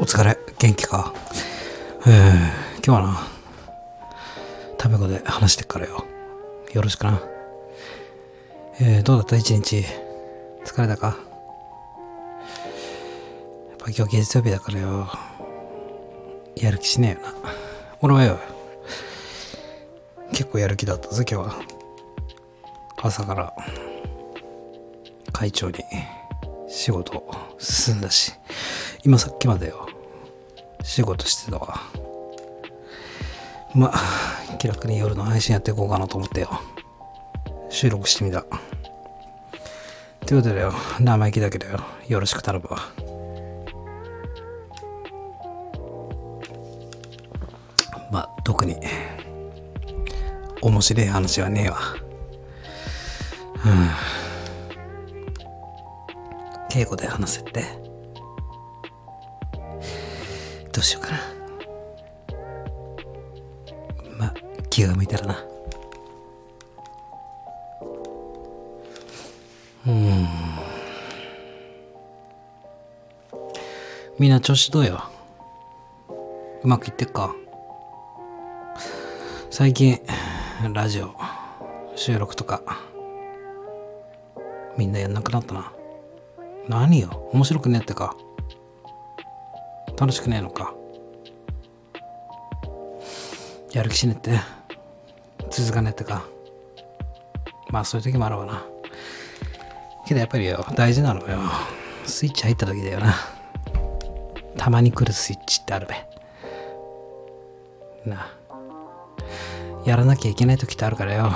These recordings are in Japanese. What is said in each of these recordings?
お疲れ。元気か？えー、今日はなタメ語で話してっからよ。よろしくな。えー、どうだった？一日。疲れたか？やっぱ今日月曜日だからよ。やる気しねえよな。俺はよ。結構やる気だったぞ今日は。朝から。会長に仕事進んだし。今さっきまでよ。仕事してたわ。まあ気楽に夜の配信やっていこうかなと思ってよ。収録してみた。ということでよ生意気だけどよ。よろしく頼むわ。まあ特に面白い話はねえわ。うん。敬語で話せって。どうしようかな。まあ気が向いたらな。うん。みんな調子どうよ？うまくいってっか？最近ラジオ収録とかみんなやんなくなったな。何よ？面白くねえってか。楽しくねえのか。やる気しねって。続かねえってか。まあそういう時もあるわな。けどやっぱりよ大事なのよ。スイッチ入った時だよな。たまに来るスイッチってあるべ。な。やらなきゃいけない時ってあるからよ。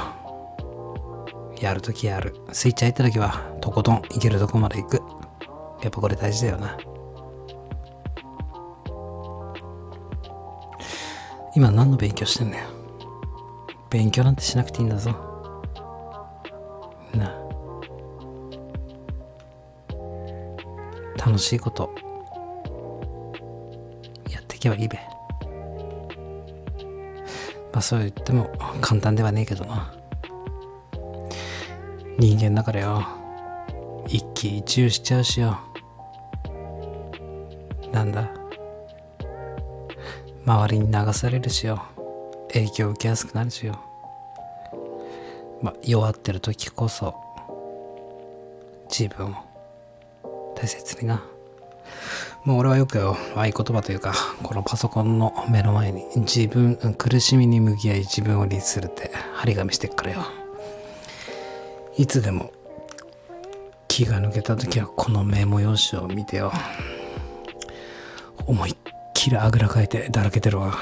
やるときやる。スイッチ入った時はとことんいけるとこまで行く。やっぱこれ大事だよな。今何の勉強してんだよ。勉強なんてしなくていいんだぞ。な楽しいこと。やっていけばいいべ。まあそう言っても簡単ではねえけどな。人間だからよ。一喜一憂しちゃうしよ。なんだ？周りに流されるしよ。影響を受けやすくなるしよ。まあ弱ってる時こそ自分を大切にな。もう俺はよくよ合言葉というかこのパソコンの目の前に自分苦しみに向き合い自分を律するって張り紙してっからよ。いつでも気が抜けた時はこのメモ用紙を見てよ。思いっきりあぐらかいてだらけてるわ。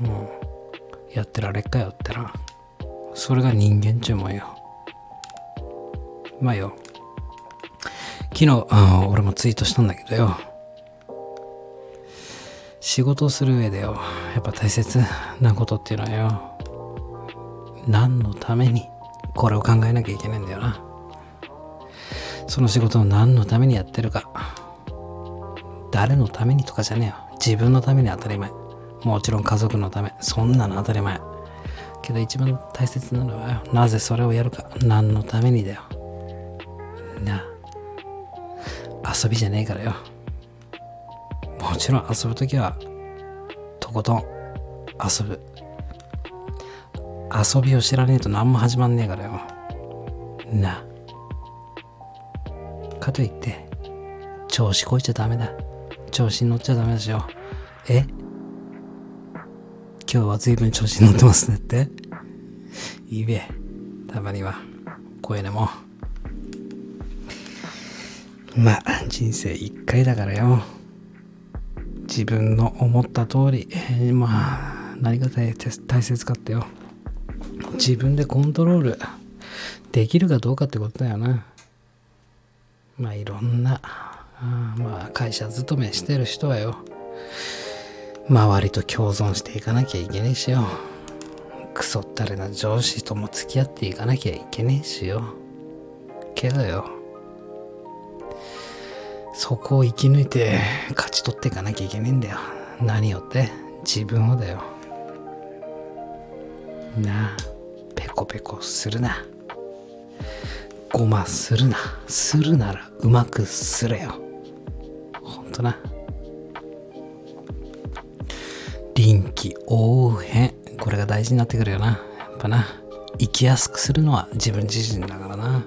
もうやってられっかよってな。それが人間ちゅうもんよ。まあよ。昨日俺もツイートしたんだけどよ。仕事をする上でよやっぱ大切なことっていうのはよ。何のためにこれを考えなきゃいけないんだよな。その仕事を何のためにやってるか。誰のためにとかじゃねえよ。自分のために当たり前。もちろん家族のため。そんなの当たり前。けど一番大切なのはなぜそれをやるか。何のためにだよ。なあ。遊びじゃねえからよ。もちろん遊ぶ時はとことん遊ぶ。遊びを知らねえと何も始まんねえからよ。なあ。かといって調子こいちゃダメだ。調子に乗っちゃダメだしよ。え？今日は随分調子に乗ってますねって？いいべ。たまには。こういうのも。まあ人生一回だからよ。自分の思った通り。まあ何が大切かってよ。自分でコントロールできるかどうかってことだよな。まあいろんなまあ会社勤めしてる人はよ。周りと共存していかなきゃいけねえしよ。クソったれな上司とも付き合っていかなきゃいけねえしよ。けどよ。そこを生き抜いて勝ち取っていかなきゃいけねえんだよ。何よって自分をだよ。なあペコペコするな。ごまするな。するならうまくすれよ。とな。臨機応変。これが大事になってくるよな。やっぱな。生きやすくするのは自分自身だからな。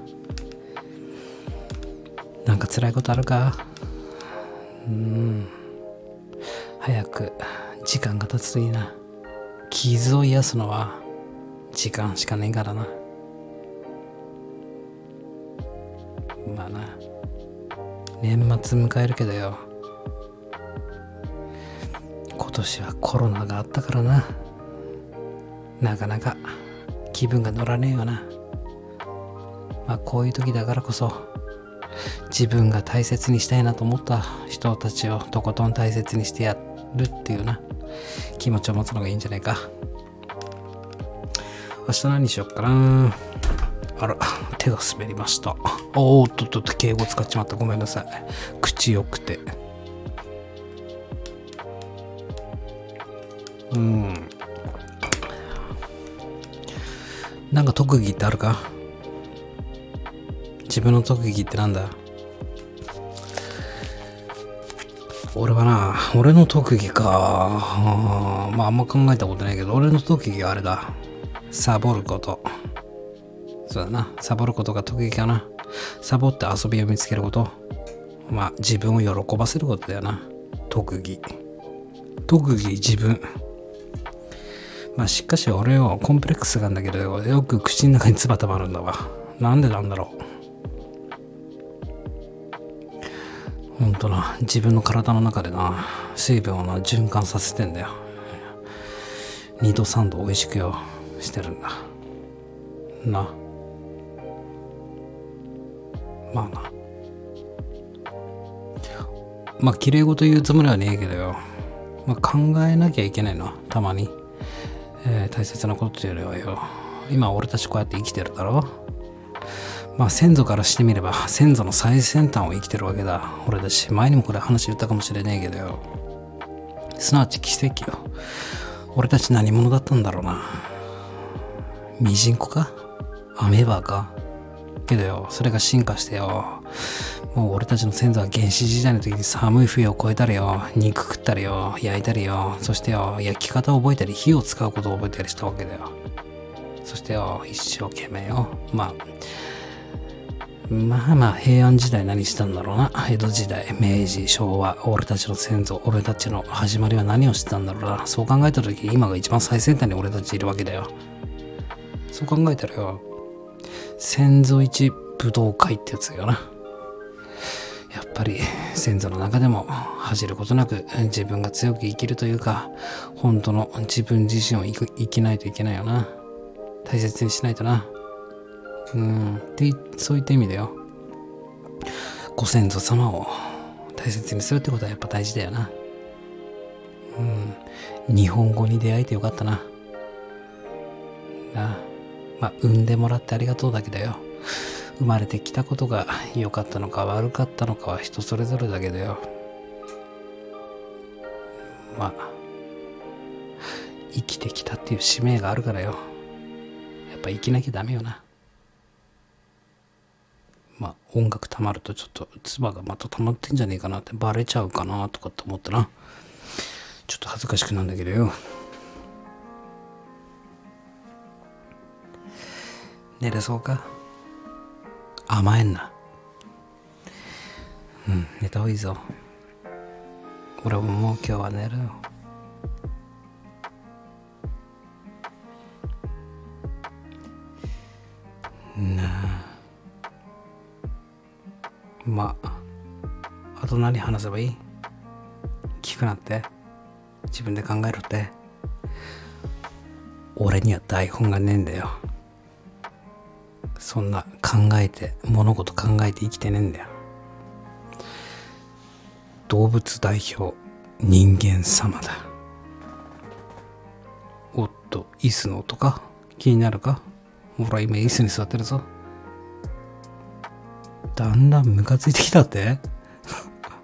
なんか辛いことあるか？うん。早く時間が経つといいな。傷を癒すのは時間しかねえからな。まあな。年末迎えるけどよ。今年はコロナがあったからな。なかなか気分が乗らねえよな。まあこういう時だからこそ自分が大切にしたいなと思った人たちをとことん大切にしてやるっていうな。気持ちを持つのがいいんじゃないか。明日何しよっかな。あら手が滑りました。おーっとっとっと敬語使っちまった。ごめんなさい。口よくて。うんなんか特技ってあるか？自分の特技ってなんだ？俺はな、俺の特技か。まああんま考えたことないけど、俺の特技はあれだ。サボること。そうだな。サボることが特技かな。サボって遊びを見つけること。まあ自分を喜ばせることだよな。特技。特技自分。まあしかし俺はコンプレックスがあるんだけど、よく口の中に唾たまるんだわ。なんでなんだろう。ほんとな、自分の体の中でな、水分をな、循環させてんだよ。2度3度美味しくよ、してるんだ。な。まあな。まあ、綺麗事言うつもりはねえけどよ。まあ、考えなきゃいけないの、たまに。えー、大切なことよりはよ。今俺たちこうやって生きてるだろ。まあ先祖からしてみれば先祖の最先端を生きてるわけだ。俺たち前にもこれ話言ったかもしれねえけどよ。すなわち奇跡よ。俺たち何者だったんだろうな。ミジンコか？アメーバーか？けどよそれが進化してよ。もう俺たちの先祖は原始時代の時に寒い冬を越えたりよ肉食ったりよ焼いたりよそしてよ焼き方を覚えたり火を使うことを覚えたりしたわけだよそしてよ一生懸命よまあまあまあ平安時代何したんだろうな。江戸時代、明治、昭和、俺たちの先祖、俺たちの始まりは何をしてたんだろうな。そう考えた時今が一番最先端に俺たちいるわけだよ。そう考えたらよ、先祖一武道会ってやつよな。ぱり先祖の中でも恥じることなく自分が強く生きるというか、本当の自分自身を生きないといけないよな。大切にしないとな。うん、ってそういった意味だよ。ご先祖様を大切にするってことはやっぱ大事だよな。うん、日本語に出会えてよかったな。なまあ、産んでもらってありがとうだけだよ。生まれてきたことが良かったのか悪かったのかは人それぞれだけどよ。まあ、生きてきたっていう使命があるからよ。やっぱ生きなきゃダメよな。まあ、音楽たまるとちょっと唾がまた溜まってんじゃねえかなってバレちゃうかなとかって思ったな。ちょっと恥ずかしくなんだけどよ。寝れそうか？甘えんな。うん、寝た方がいいぞ。俺ももう今日は寝るよ。なあ。まああと何話せばいい？聞くなって自分で考えろって俺には台本がねえんだよそんな考えて物事考えて生きてねえんだよ。動物代表人間様だ。おっと椅子の音か？気になるか？ほら今椅子に座ってるぞ。だんだんムカついてきたって？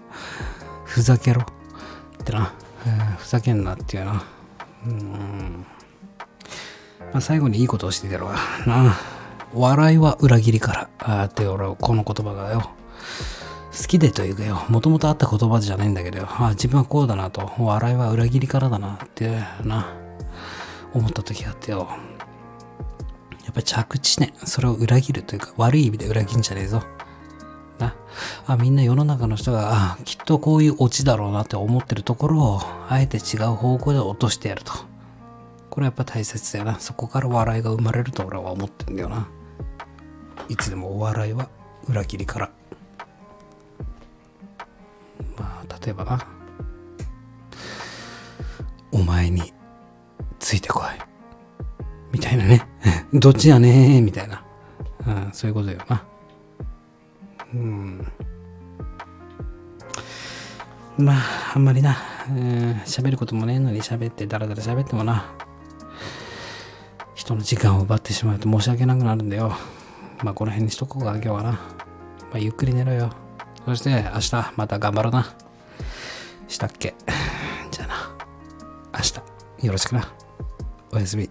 ふざけろ。ってな、えー、ふざけんなっていうな。うん。まあ、最後にいいことをしてやろうな。笑いは裏切りからあって俺はこの言葉がよ好きでというかよ、もともとあった言葉じゃないんだけどよ、あ自分はこうだなと、笑いは裏切りからだなってな、思った時があってよ。やっぱ着地ね、それを裏切るというか、悪い意味で裏切んじゃねえぞ。な。あ、みんな世の中の人が、あ、きっとこういうオチだろうなって思ってるところを、あえて違う方向で落としてやると。これやっぱ大切だよな。そこから笑いが生まれると俺は思ってんだよな。いつでもお笑いは裏切りから。まあ、例えばな。お前についてこい。みたいなね。どっちやね？みたいな。うん、そういうことよな。うん。まあ、あんまりな、喋、うん、ることもねえのに喋ってだらだら喋ってもな、人の時間を奪ってしまうと申し訳なくなるんだよ。まあ、この辺にしとこうか、今日はな。まあ、ゆっくり寝ろよ。そして、明日、また頑張ろうな。したっけ？じゃあな。明日、よろしくな。おやすみ。